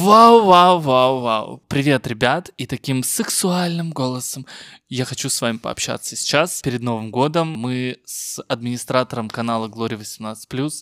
Вау, вау, вау, вау. Привет, ребят. И таким сексуальным голосом я хочу с вами пообщаться сейчас. Перед Новым годом мы с администратором канала Glory 18+,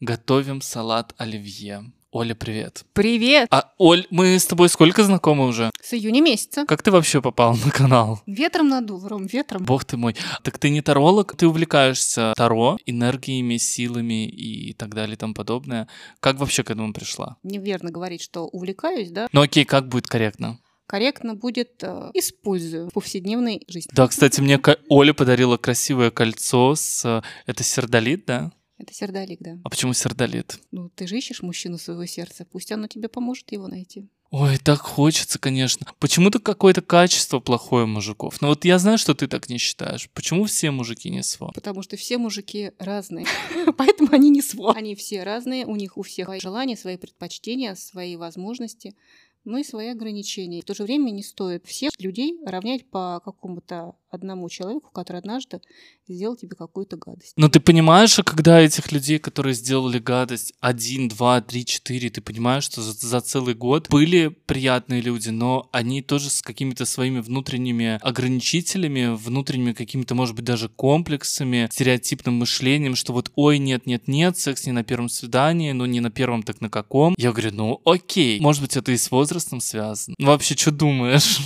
готовим салат оливье. Оля, привет. Привет! А, Оль, мы с тобой сколько знакомы уже? С июня месяца. Как ты вообще попал на канал? Ветром надул, Ром, ветром. Бог ты мой. Так ты не таролог, ты увлекаешься таро, энергиями, силами и так далее и тому подобное. Как вообще к этому пришла? Неверно говорить, что увлекаюсь, да? Ну окей, как будет корректно? Корректно будет э, использую в повседневной жизни. Да, кстати, мне Оля подарила красивое кольцо с... э, Это сердолит, да? Это сердолик, да. А почему сердолит? Ну, ты же ищешь мужчину своего сердца, пусть оно тебе поможет его найти. Ой, так хочется, конечно. Почему-то какое-то качество плохое у мужиков. Но вот я знаю, что ты так не считаешь. Почему все мужики не сво? Потому что все мужики разные, поэтому они не сво. Они все разные, у них у всех свои желания, свои предпочтения, свои возможности, ну и свои ограничения. В то же время не стоит всех людей равнять по какому-то одному человеку, который однажды сделал тебе какую-то гадость. Но ты понимаешь, а когда этих людей, которые сделали гадость, один, два, три, четыре, ты понимаешь, что за, за целый год были приятные люди, но они тоже с какими-то своими внутренними ограничителями, внутренними какими-то, может быть, даже комплексами, стереотипным мышлением, что вот, ой, нет, нет, нет, секс не на первом свидании, ну не на первом, так на каком. Я говорю, ну окей, может быть, это и с возрастом связано. Вообще, что думаешь?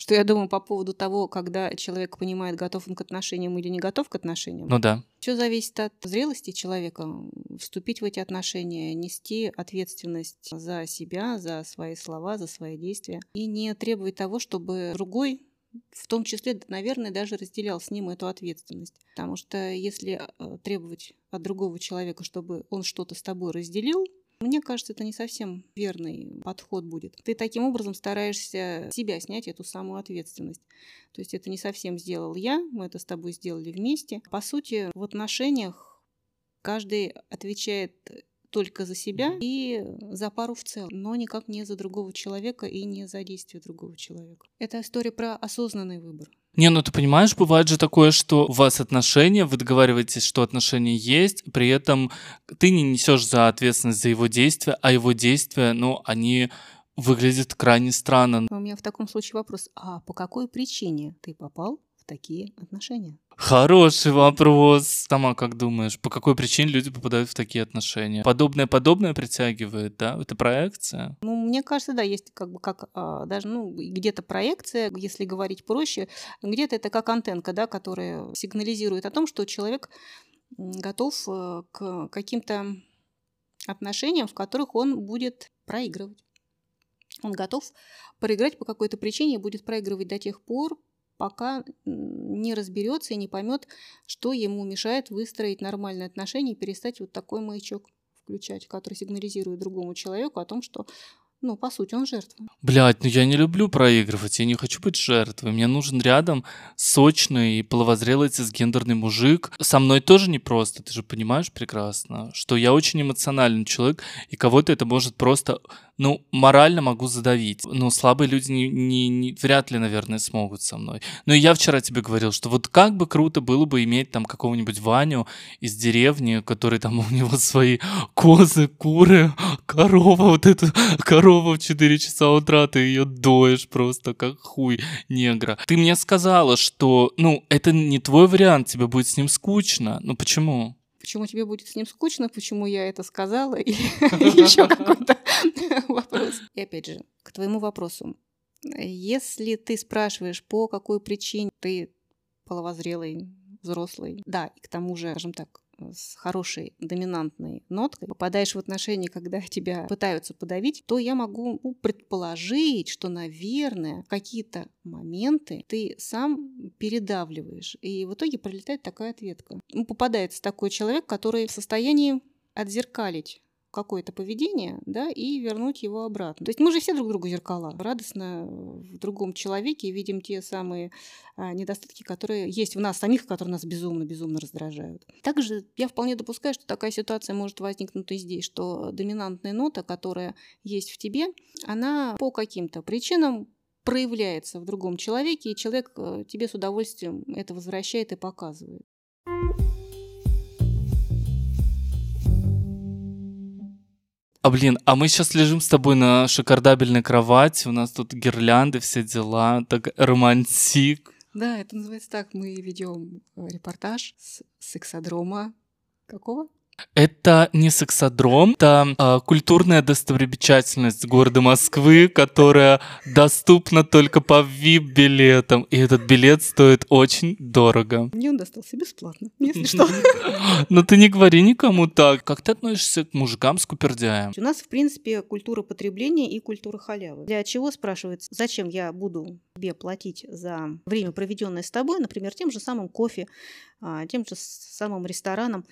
Что я думаю по поводу того, когда человек понимает, готов он к отношениям или не готов к отношениям. Ну да. Все зависит от зрелости человека, вступить в эти отношения, нести ответственность за себя, за свои слова, за свои действия и не требовать того, чтобы другой в том числе, наверное, даже разделял с ним эту ответственность. Потому что если э, требовать от другого человека, чтобы он что-то с тобой разделил, мне кажется, это не совсем верный подход будет. Ты таким образом стараешься себя снять эту самую ответственность. То есть это не совсем сделал я, мы это с тобой сделали вместе. По сути, в отношениях каждый отвечает только за себя и за пару в целом, но никак не за другого человека и не за действия другого человека. Это история про осознанный выбор. Не, ну ты понимаешь, бывает же такое, что у вас отношения, вы договариваетесь, что отношения есть, при этом ты не несешь за ответственность за его действия, а его действия, ну, они выглядят крайне странно. У меня в таком случае вопрос, а по какой причине ты попал в такие отношения? Хороший вопрос. Сама как думаешь, по какой причине люди попадают в такие отношения? Подобное подобное притягивает, да? Это проекция? Ну, мне кажется, да, есть как бы как а, даже, ну, где-то проекция, если говорить проще, где-то это как антенка, да, которая сигнализирует о том, что человек готов э, к каким-то отношениям, в которых он будет проигрывать. Он готов проиграть по какой-то причине и будет проигрывать до тех пор, пока не разберется и не поймет, что ему мешает выстроить нормальные отношения и перестать вот такой маячок включать, который сигнализирует другому человеку о том, что ну, по сути, он жертва. Блядь, ну я не люблю проигрывать, я не хочу быть жертвой. Мне нужен рядом сочный и половозрелый цисгендерный мужик. Со мной тоже непросто, ты же понимаешь прекрасно, что я очень эмоциональный человек, и кого-то это может просто, ну, морально могу задавить. Ну, слабые люди не, не, не, вряд ли, наверное, смогут со мной. Но я вчера тебе говорил, что вот как бы круто было бы иметь там какого-нибудь Ваню из деревни, который там у него свои козы, куры, корова, вот эту корову в 4 часа утра, ты ее доешь просто как хуй негра. Ты мне сказала, что, ну, это не твой вариант, тебе будет с ним скучно. Ну, почему? Почему тебе будет с ним скучно, почему я это сказала, и еще какой-то вопрос. И опять же, к твоему вопросу. Если ты спрашиваешь, по какой причине ты половозрелый, взрослый, да, и к тому же, скажем так, с хорошей доминантной ноткой попадаешь в отношения, когда тебя пытаются подавить, то я могу ну, предположить, что, наверное, какие-то моменты ты сам передавливаешь. И в итоге пролетает такая ответка. Ну, попадается такой человек, который в состоянии отзеркалить какое-то поведение, да, и вернуть его обратно. То есть мы же все друг другу зеркала. Радостно в другом человеке видим те самые а, недостатки, которые есть в нас самих, которые нас безумно-безумно раздражают. Также я вполне допускаю, что такая ситуация может возникнуть и здесь, что доминантная нота, которая есть в тебе, она по каким-то причинам проявляется в другом человеке, и человек э, тебе с удовольствием это возвращает и показывает. А блин, а мы сейчас лежим с тобой на шикардабельной кровати, у нас тут гирлянды, все дела, так романтик. Да, это называется так. Мы ведем э, репортаж с сексодрома. Какого? Это не сексодром, это а, культурная достопримечательность города Москвы, которая доступна только по VIP-билетам. И этот билет стоит очень дорого. Мне он достался бесплатно, если что. Но ты не говори никому так. Как ты относишься к мужикам с купердяем? У нас, в принципе, культура потребления и культура халявы. Для чего, спрашивается, зачем я буду тебе платить за время, проведенное с тобой, например, тем же самым кофе, а, тем же самым рестораном,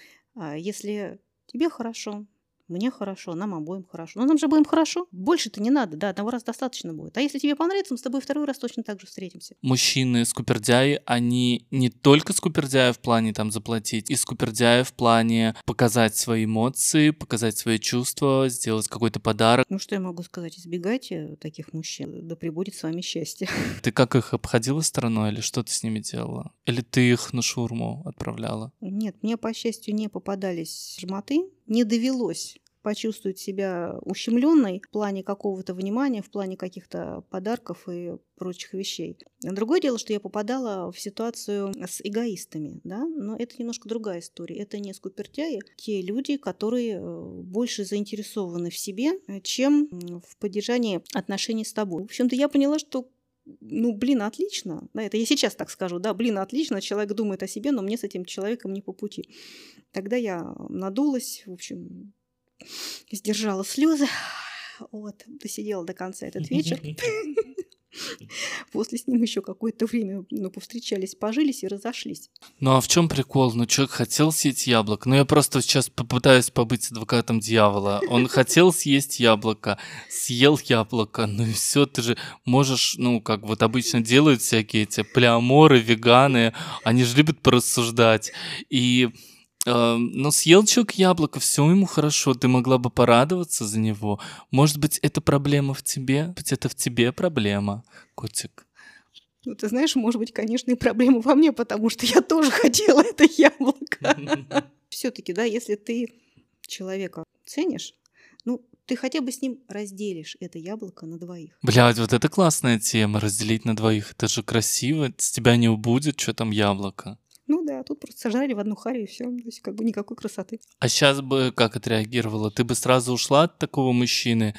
если тебе хорошо, мне хорошо, нам обоим хорошо. Но нам же будем хорошо. Больше-то не надо, да, одного раза достаточно будет. А если тебе понравится, мы с тобой второй раз точно так же встретимся. Мужчины скупердяи, они не только скупердяи в плане там заплатить, и скупердяи в плане показать свои эмоции, показать свои чувства, сделать какой-то подарок. Ну что я могу сказать? Избегайте таких мужчин, да прибудет с вами счастье. Ты как их обходила стороной или что ты с ними делала? Или ты их на шурму отправляла? Нет, мне, по счастью, не попадались жмоты, не довелось почувствовать себя ущемленной в плане какого-то внимания, в плане каких-то подарков и прочих вещей. Другое дело, что я попадала в ситуацию с эгоистами, да, но это немножко другая история. Это не скупертяи, те люди, которые э, больше заинтересованы в себе, чем в поддержании отношений с тобой. В общем-то, я поняла, что ну, блин, отлично. Да, это я сейчас так скажу, да, блин, отлично, человек думает о себе, но мне с этим человеком не по пути. Тогда я надулась, в общем, сдержала слезы. Вот, досидела до конца этот вечер. После с ним еще какое-то время ну, повстречались, пожились и разошлись. Ну а в чем прикол? Ну человек хотел съесть яблоко. Ну я просто сейчас попытаюсь побыть адвокатом дьявола. Он хотел съесть яблоко, съел яблоко. Ну и все, ты же можешь, ну как вот обычно делают всякие эти плеоморы, веганы, они же любят порассуждать. И но съел человек яблоко, все ему хорошо, ты могла бы порадоваться за него. Может быть, это проблема в тебе? Может быть, это в тебе проблема, котик? Ну, ты знаешь, может быть, конечно, и проблема во мне, потому что я тоже хотела это яблоко. Все-таки, да, если ты человека ценишь, ну, ты хотя бы с ним разделишь это яблоко на двоих. Блядь, вот это классная тема, разделить на двоих. Это же красиво, с тебя не убудет, что там яблоко. Ну да, тут просто сожрали в одну харю и все. То есть как бы никакой красоты. А сейчас бы как отреагировала? Ты бы сразу ушла от такого мужчины?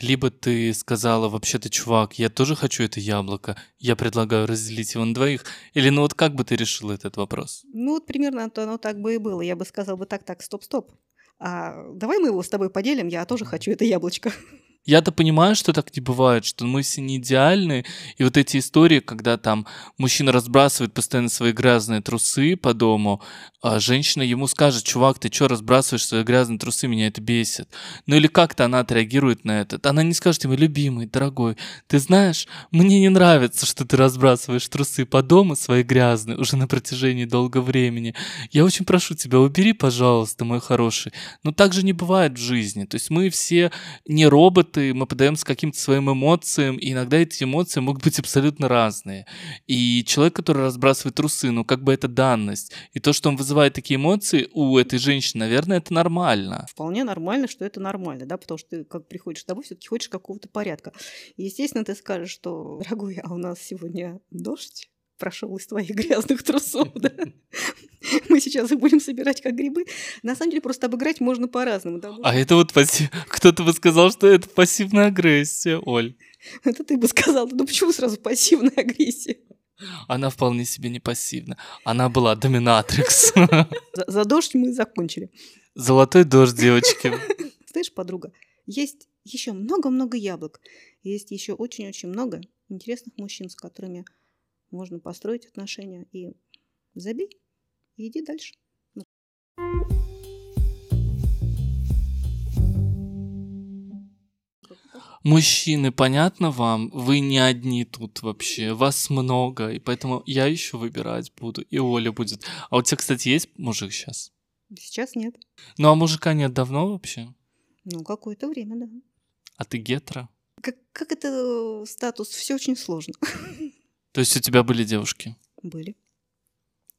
Либо ты сказала, вообще-то, чувак, я тоже хочу это яблоко, я предлагаю разделить его на двоих? Или ну вот как бы ты решила этот вопрос? Ну вот примерно то оно так бы и было. Я бы сказала бы так, так, стоп, стоп. А давай мы его с тобой поделим, я тоже хочу это яблочко. Я-то понимаю, что так не бывает, что мы все не идеальны, и вот эти истории, когда там мужчина разбрасывает постоянно свои грязные трусы по дому, а женщина ему скажет, чувак, ты что разбрасываешь свои грязные трусы, меня это бесит. Ну или как-то она отреагирует на это. Она не скажет ему, любимый, дорогой, ты знаешь, мне не нравится, что ты разбрасываешь трусы по дому свои грязные уже на протяжении долгого времени. Я очень прошу тебя, убери, пожалуйста, мой хороший. Но так же не бывает в жизни. То есть мы все не роботы, опыты, мы подаемся каким-то своим эмоциям, и иногда эти эмоции могут быть абсолютно разные. И человек, который разбрасывает трусы, ну как бы это данность. И то, что он вызывает такие эмоции у этой женщины, наверное, это нормально. Вполне нормально, что это нормально, да, потому что ты как приходишь домой, все-таки хочешь какого-то порядка. И, естественно, ты скажешь, что, дорогой, а у нас сегодня дождь, прошел из твоих грязных трусов, да? Мы сейчас их будем собирать как грибы. На самом деле просто обыграть можно по-разному. Да? А это вот пассив... Кто-то бы сказал, что это пассивная агрессия, Оль. Это ты бы сказал. Ну почему сразу пассивная агрессия? Она вполне себе не пассивна. Она была доминатрикс. За, за дождь мы закончили. Золотой дождь, девочки. Знаешь, подруга, есть еще много-много яблок. Есть еще очень-очень много интересных мужчин, с которыми можно построить отношения. И забей, и иди дальше. Мужчины, понятно вам? Вы не одни тут вообще. Вас много, и поэтому я еще выбирать буду, и Оля будет. А у тебя, кстати, есть мужик сейчас? Сейчас нет. Ну, а мужика нет давно вообще? Ну, какое-то время, да. А ты гетера? Как, как это э, статус? Все очень сложно. То есть у тебя были девушки? Были.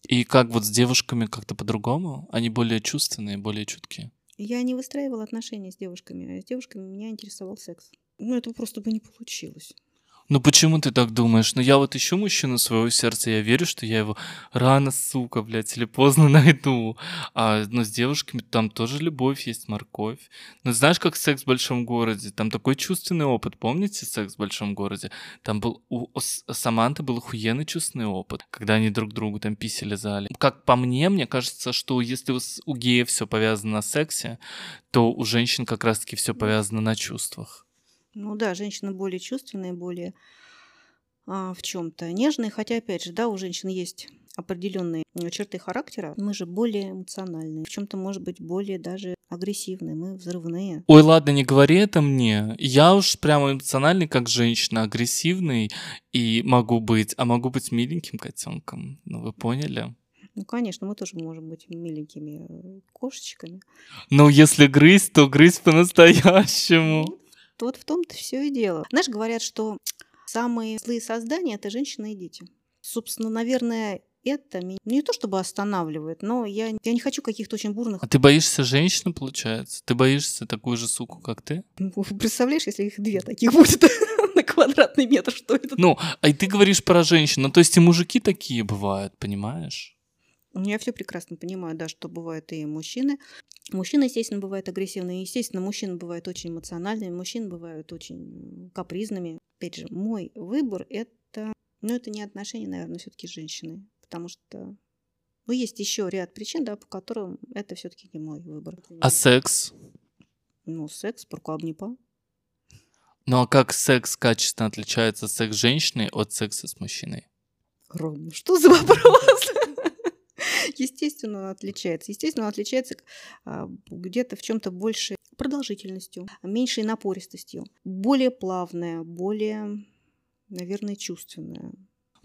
И как вот с девушками как-то по-другому? Они более чувственные, более чуткие? Я не выстраивала отношения с девушками. С девушками меня интересовал секс. Ну, это просто бы не получилось. Ну почему ты так думаешь? Ну я вот ищу мужчину своего сердца, я верю, что я его рано, сука, блядь, или поздно найду. А, но с девушками там тоже любовь есть, морковь. Ну знаешь, как секс в большом городе? Там такой чувственный опыт. Помните секс в большом городе? Там был у, у Саманты был охуенный чувственный опыт, когда они друг другу там писали зали. Как по мне, мне кажется, что если у геев все повязано на сексе, то у женщин как раз-таки все повязано на чувствах. Ну да, женщины более чувственные, более а, в чем-то нежные, хотя опять же, да, у женщин есть определенные черты характера, мы же более эмоциональные, в чем-то, может быть, более даже агрессивные, мы взрывные. Ой, ладно, не говори это мне. Я уж прямо эмоциональный, как женщина, агрессивный и могу быть, а могу быть миленьким котенком. Ну, вы поняли? Ну, конечно, мы тоже можем быть миленькими э, кошечками. Но если грызть, то грызть по-настоящему. Вот в том-то все и дело. Знаешь, говорят, что самые злые создания – это женщины и дети. Собственно, наверное, это меня не то чтобы останавливает, но я, я не хочу каких-то очень бурных... А ты боишься женщины, получается? Ты боишься такую же суку, как ты? Ну, представляешь, если их две таких будет на квадратный метр, что это? Ну, а и ты говоришь про женщин, ну то есть и мужики такие бывают, понимаешь? Я все прекрасно понимаю, да, что бывают и мужчины. Мужчины, естественно, бывают агрессивные. Естественно, мужчины бывают очень эмоциональными, мужчины бывают очень капризными. Опять же, мой выбор – это... Ну, это не отношение, наверное, все-таки с женщиной. Потому что ну, есть еще ряд причин, да, по которым это все-таки не мой выбор. А секс? Ну, секс, прокабнипа. Ну, а как секс качественно отличается секс с женщиной от секса с мужчиной? Ром, что за вопрос? Естественно, он отличается. Естественно, он отличается а, где-то в чем-то большей продолжительностью, меньшей напористостью, более плавная, более, наверное, чувственная.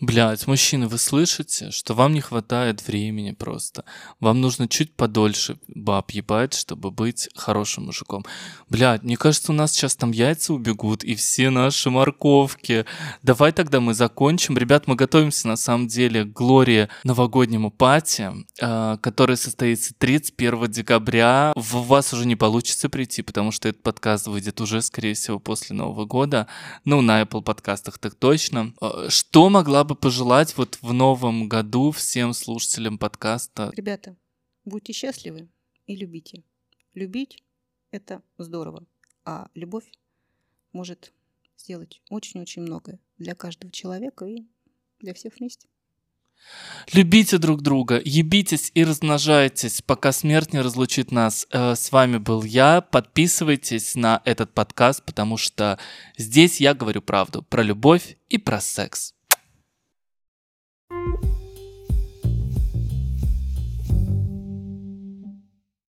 Блядь, мужчины, вы слышите, что вам не хватает времени просто. Вам нужно чуть подольше баб ебать, чтобы быть хорошим мужиком. Блядь, мне кажется, у нас сейчас там яйца убегут и все наши морковки. Давай тогда мы закончим. Ребят, мы готовимся на самом деле к Глории новогоднему пати, э, который состоится 31 декабря. В вас уже не получится прийти, потому что этот подкаст выйдет уже, скорее всего, после Нового года. Ну, на Apple подкастах так точно. Э, что могла бы пожелать вот в новом году всем слушателям подкаста? Ребята, будьте счастливы и любите. Любить – это здорово, а любовь может сделать очень-очень многое для каждого человека и для всех вместе. Любите друг друга, ебитесь и размножайтесь, пока смерть не разлучит нас. Э, с вами был я. Подписывайтесь на этот подкаст, потому что здесь я говорю правду про любовь и про секс. Thank you.